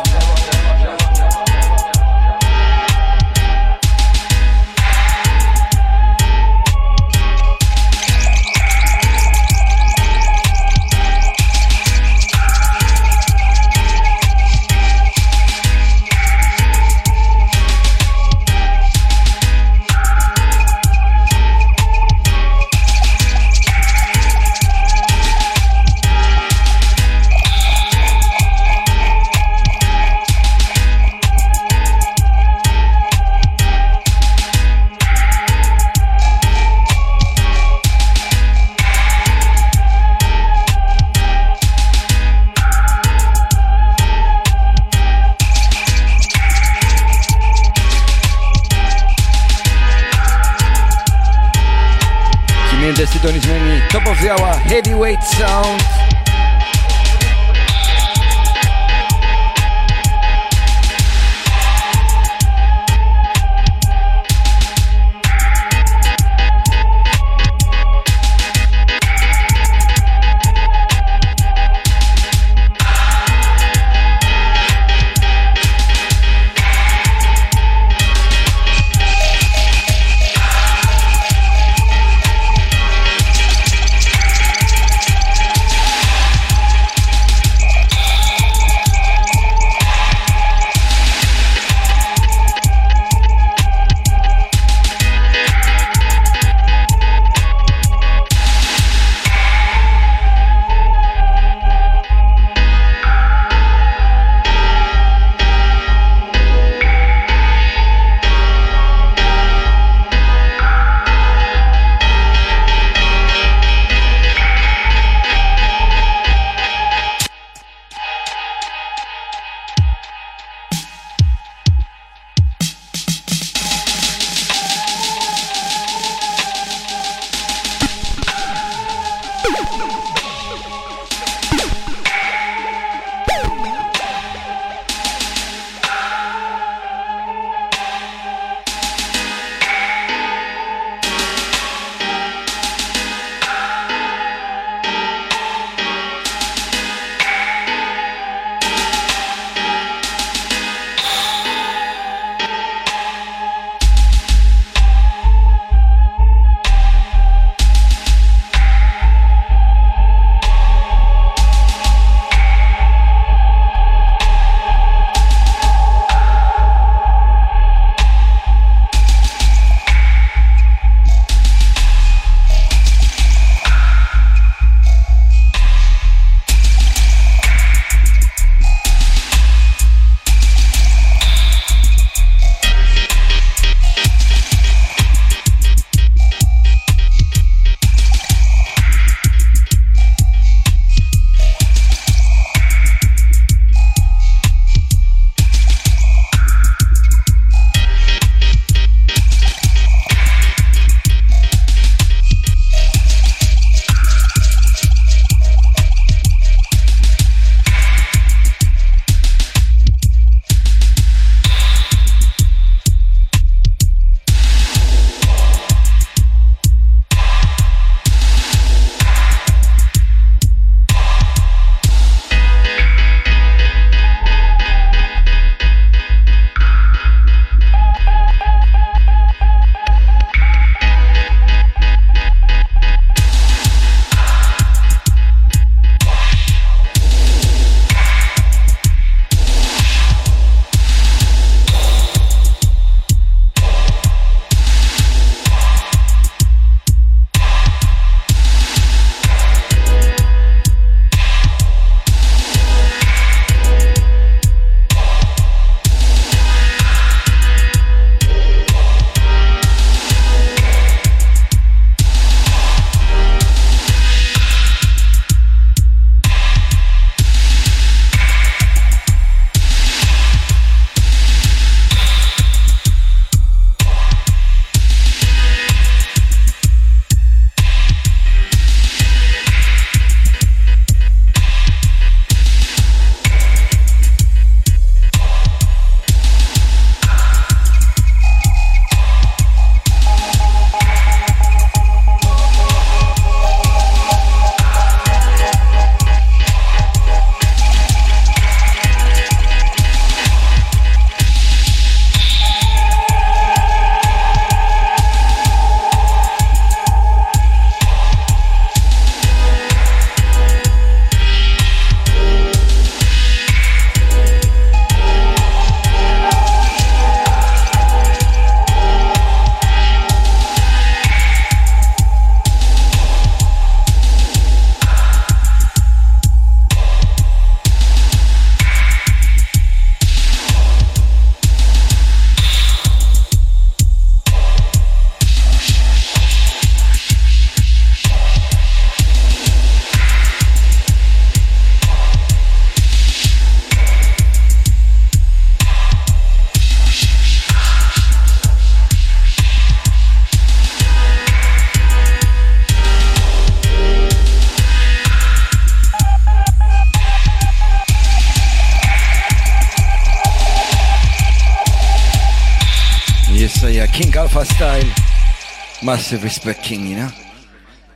Massive respect king, you know.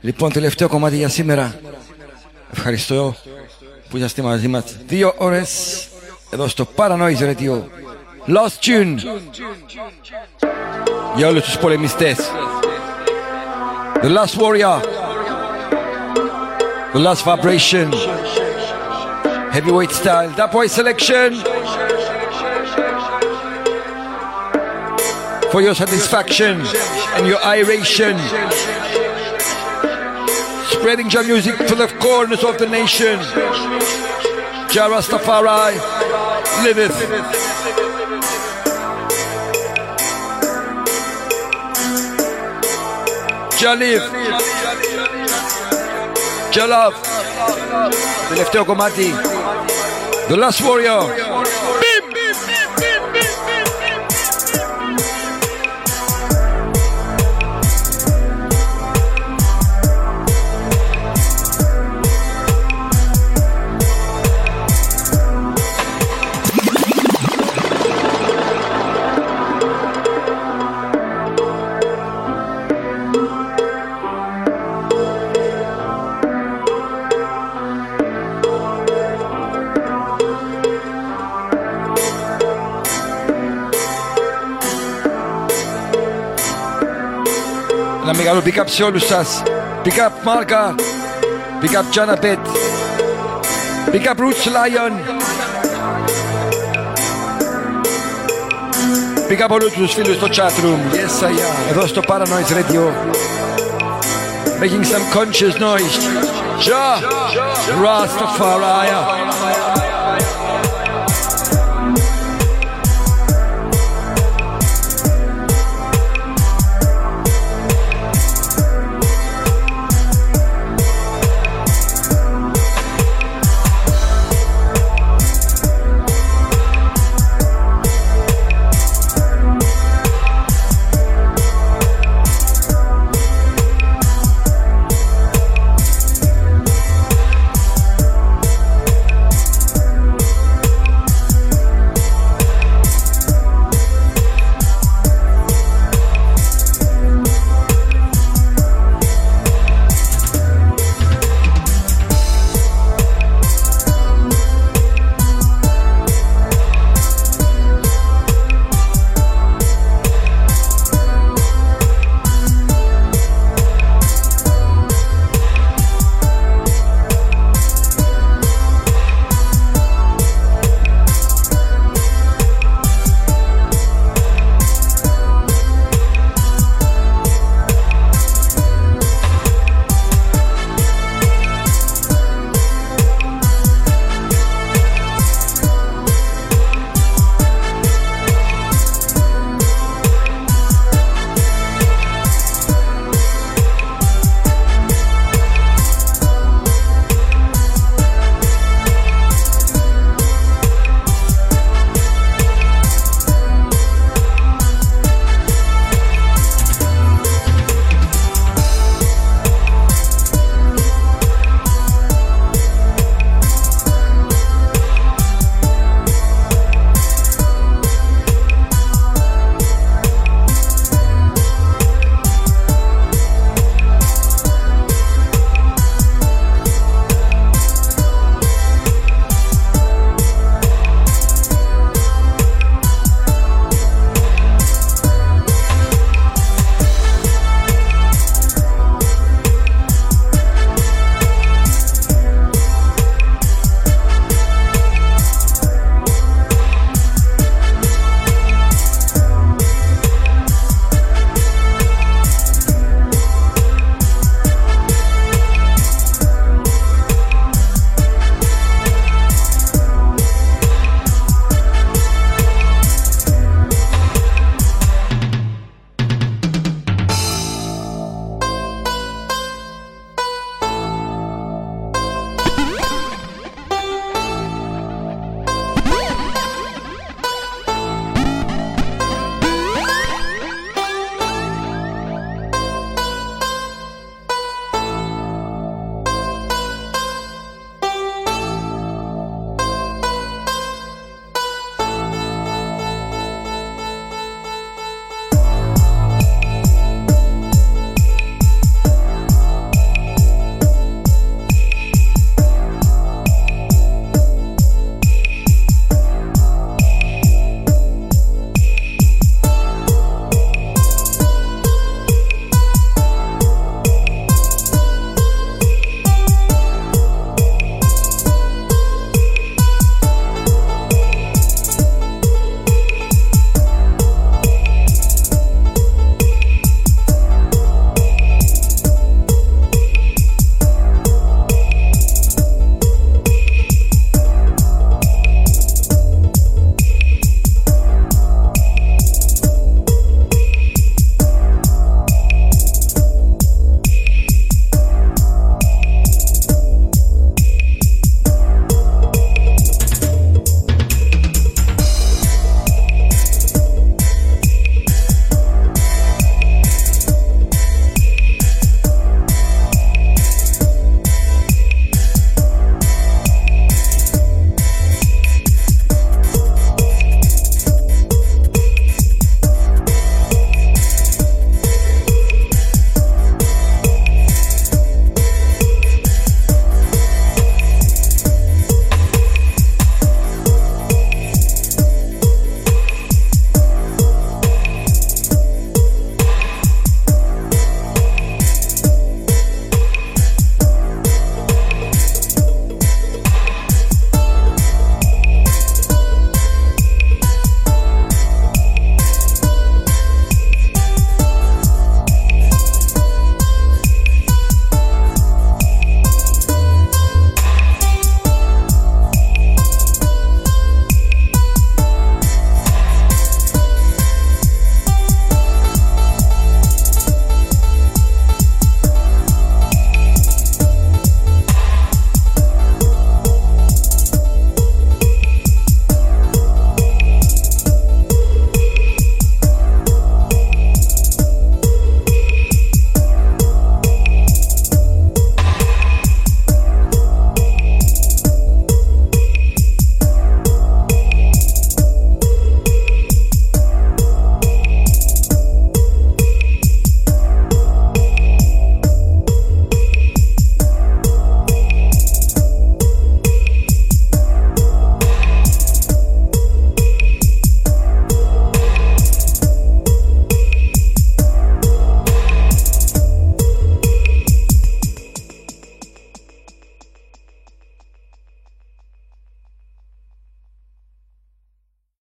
Λοιπόν, τελευταίο κομμάτι για σήμερα. Ευχαριστώ που είσαστε μαζί μας δύο ώρες εδώ στο Paranoise Radio. Last tune για όλους τους πολεμιστές. The Last Warrior. The Last Vibration. Heavyweight style. That boy selection. for your satisfaction and your iration. Spreading your music to the corners of the nation. Jah Rastafari liveth. Jalif. Jalaf. The last warrior. μεγάλο pick-up σε όλους. Pick-up Μάρκα, pick-up Janabet, pick-up Roots Lion, pick-up όλους τους φίλους στο chat room. Yes, I am. Εδώ στο Paranoid Radio. Making some conscious noise. Jah, Rastafari.